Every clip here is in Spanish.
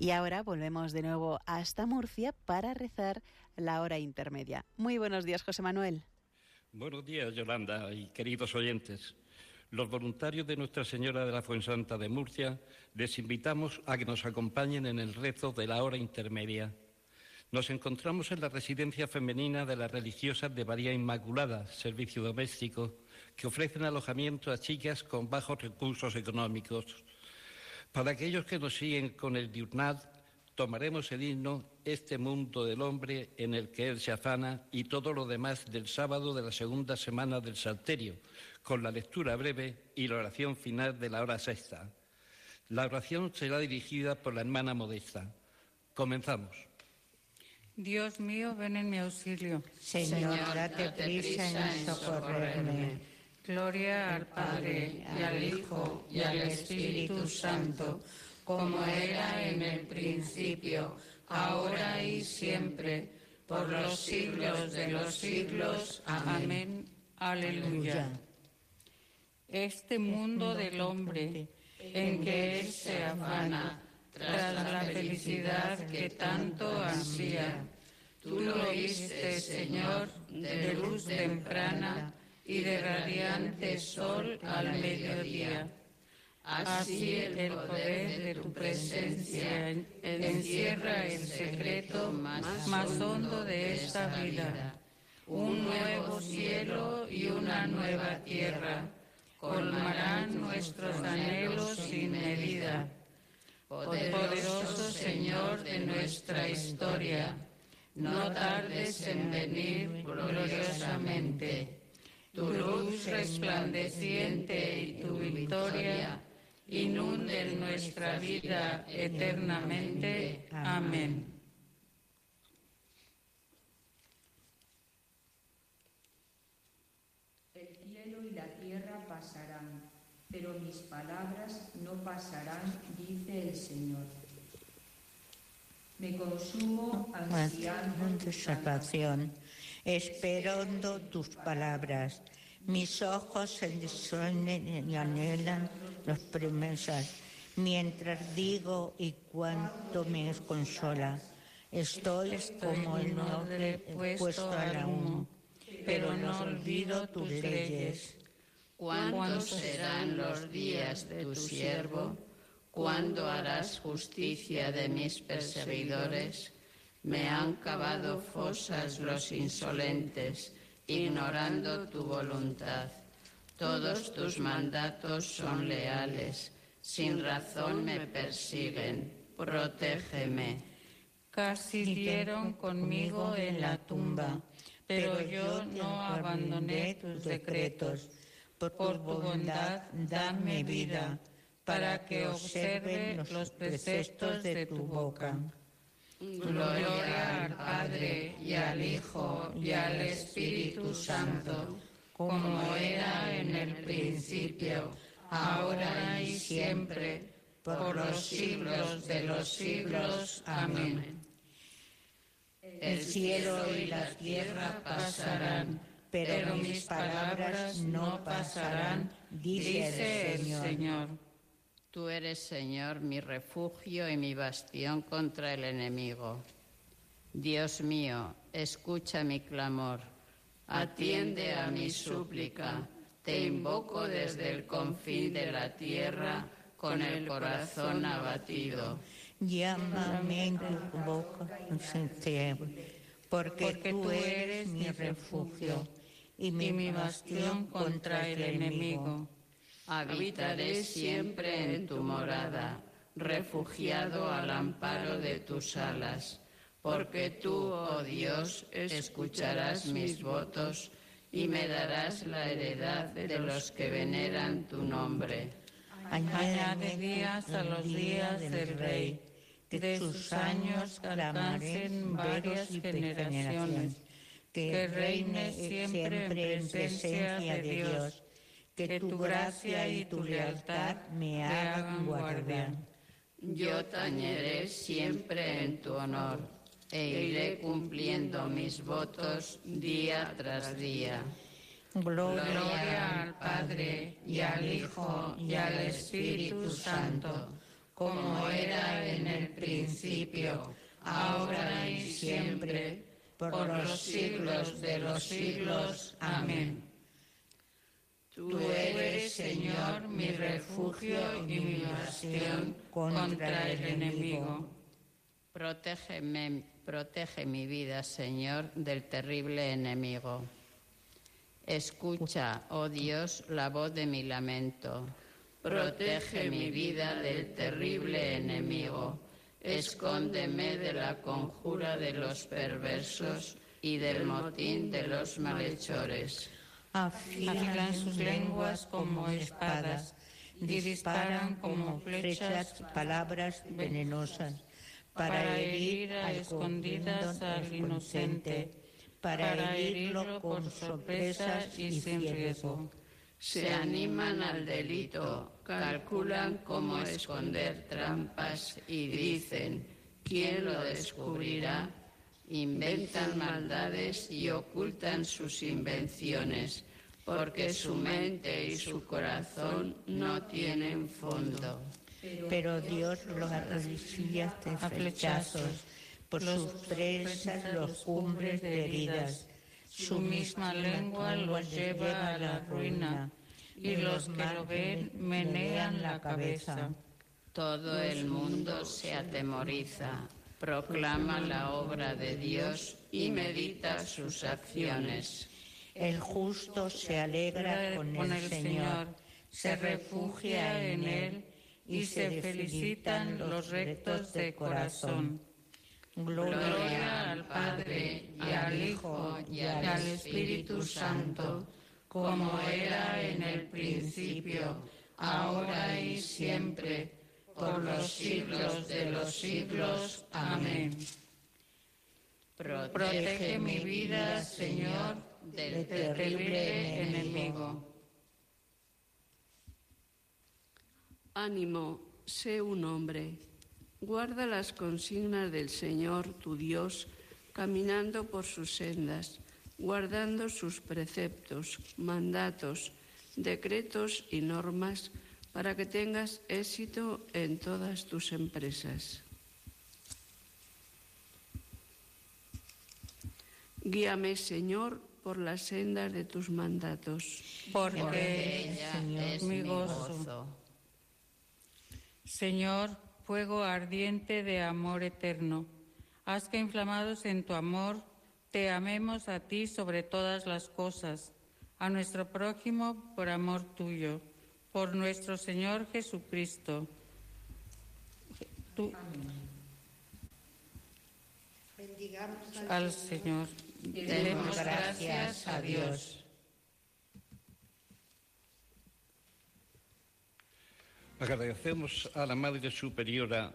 Y ahora volvemos de nuevo hasta Murcia para rezar la hora intermedia. Muy buenos días, José Manuel. Buenos días, Yolanda y queridos oyentes. Los voluntarios de Nuestra Señora de la Fuensanta de Murcia les invitamos a que nos acompañen en el rezo de la hora intermedia. Nos encontramos en la residencia femenina de las religiosas de María Inmaculada, servicio doméstico, que ofrecen alojamiento a chicas con bajos recursos económicos. Para aquellos que nos siguen con el diurnat, tomaremos el himno Este mundo del hombre en el que Él se afana y todo lo demás del sábado de la segunda semana del Salterio, con la lectura breve y la oración final de la hora sexta. La oración será dirigida por la hermana Modesta. Comenzamos. Dios mío, ven en mi auxilio. Señor, date prisa en socorrerme. Gloria al Padre, y al Hijo, y al Espíritu Santo como era en el principio, ahora y siempre, por los siglos de los siglos. Amén. Aleluya. Este mundo del hombre en que él se afana tras la felicidad que tanto ansía, tú lo oíste, Señor, de luz temprana y de radiante sol al mediodía Así el poder de tu presencia encierra el secreto más hondo de esta vida, un nuevo cielo y una nueva tierra colmarán nuestros anhelos sin medida. Poderoso Señor de nuestra historia, no tardes en venir gloriosamente. Tu luz resplandeciente y tu victoria inunde nuestra vida eternamente. Amén. El cielo y la tierra pasarán, pero mis palabras no pasarán, dice el Señor. Me consumo ansiando tu salvación, esperando tus palabras mis ojos se disuelven y anhelan los promesas, mientras digo y cuánto me consola. Estoy como el noble puesto al humo, pero no olvido tus leyes. ¿Cuántos serán los días de tu siervo? ¿Cuándo harás justicia de mis perseguidores? Me han cavado fosas los insolentes ignorando tu voluntad. Todos tus mandatos son leales, sin razón me persiguen, protégeme. Casi dieron conmigo en la tumba, pero yo no abandoné tus decretos. Por tu bondad, dame vida, para que observe los preceptos de tu boca. Gloria al Padre y al Hijo y al Espíritu Santo, como era en el principio, ahora y siempre, por los siglos de los siglos. Amén. El cielo y la tierra pasarán, pero mis palabras no pasarán, dice el Señor. Tú eres, Señor, mi refugio y mi bastión contra el enemigo. Dios mío, escucha mi clamor, atiende a mi súplica. Te invoco desde el confín de la tierra con el corazón abatido. Llámame en tu boca, porque, porque tú eres mi refugio y mi bastión contra el enemigo. Habitaré siempre en tu morada, refugiado al amparo de tus alas, porque tú, oh Dios, escucharás mis votos y me darás la heredad de los que veneran tu nombre. Añade días a los días del Rey, de sus años alcancen varias generaciones, que reine siempre en presencia de Dios que tu gracia y tu lealtad me hagan guardián. Yo tañeré siempre en tu honor e iré cumpliendo mis votos día tras día. Gloria al Padre y al Hijo y al Espíritu Santo, como era en el principio, ahora y siempre, por los siglos de los siglos. Amén. Tú eres, Señor, mi refugio y mi bastión contra el enemigo. Protégeme, protege mi vida, Señor, del terrible enemigo. Escucha, oh Dios, la voz de mi lamento. Protege mi vida del terrible enemigo. Escóndeme de la conjura de los perversos y del motín de los malhechores. Afilan sus lenguas como espadas, disparan como flechas palabras venenosas, para herir a escondidas al inocente, para herirlo con sorpresas y sin riesgo se animan al delito, calculan cómo esconder trampas y dicen, ¿quién lo descubrirá? Inventan maldades y ocultan sus invenciones, porque su mente y su corazón no tienen fondo. Pero Dios los arrecife a flechazos, por sus presas los cumbres de heridas su misma lengua los lleva a la ruina y los que lo ven menean la cabeza. Todo el mundo se atemoriza, proclama la obra de Dios y medita sus acciones. El justo se alegra con el Señor, se refugia en Él y se felicitan los rectos de corazón. Gloria al Padre y al Hijo y al Espíritu Santo, como era en el principio, ahora y siempre, por los siglos de los siglos. Amén. Protege mi vida, Señor, del terrible enemigo. Ánimo, sé un hombre Guarda las consignas del Señor tu Dios, caminando por sus sendas, guardando sus preceptos, mandatos, decretos y normas, para que tengas éxito en todas tus empresas. Guíame, Señor, por las sendas de tus mandatos. Porque, Señor, es mi gozo. Señor, fuego ardiente de amor eterno. Haz que inflamados en tu amor, te amemos a ti sobre todas las cosas, a nuestro prójimo por amor tuyo, por nuestro Señor Jesucristo. Bendigamos al Señor. Demos gracias a Dios. Agradecemos a la Madre Superiora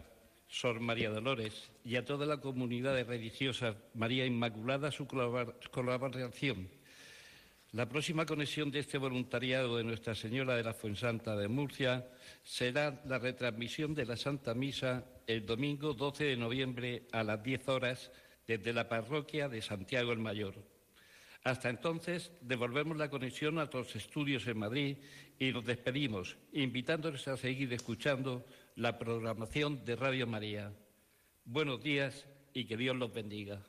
Sor María Dolores y a toda la comunidad de religiosas María Inmaculada su colaboración. La próxima conexión de este voluntariado de Nuestra Señora de la Fuensanta de Murcia será la retransmisión de la Santa Misa el domingo 12 de noviembre a las 10 horas desde la parroquia de Santiago el Mayor. Hasta entonces, devolvemos la conexión a los estudios en Madrid y nos despedimos, invitándoles a seguir escuchando la programación de Radio María. Buenos días y que Dios los bendiga.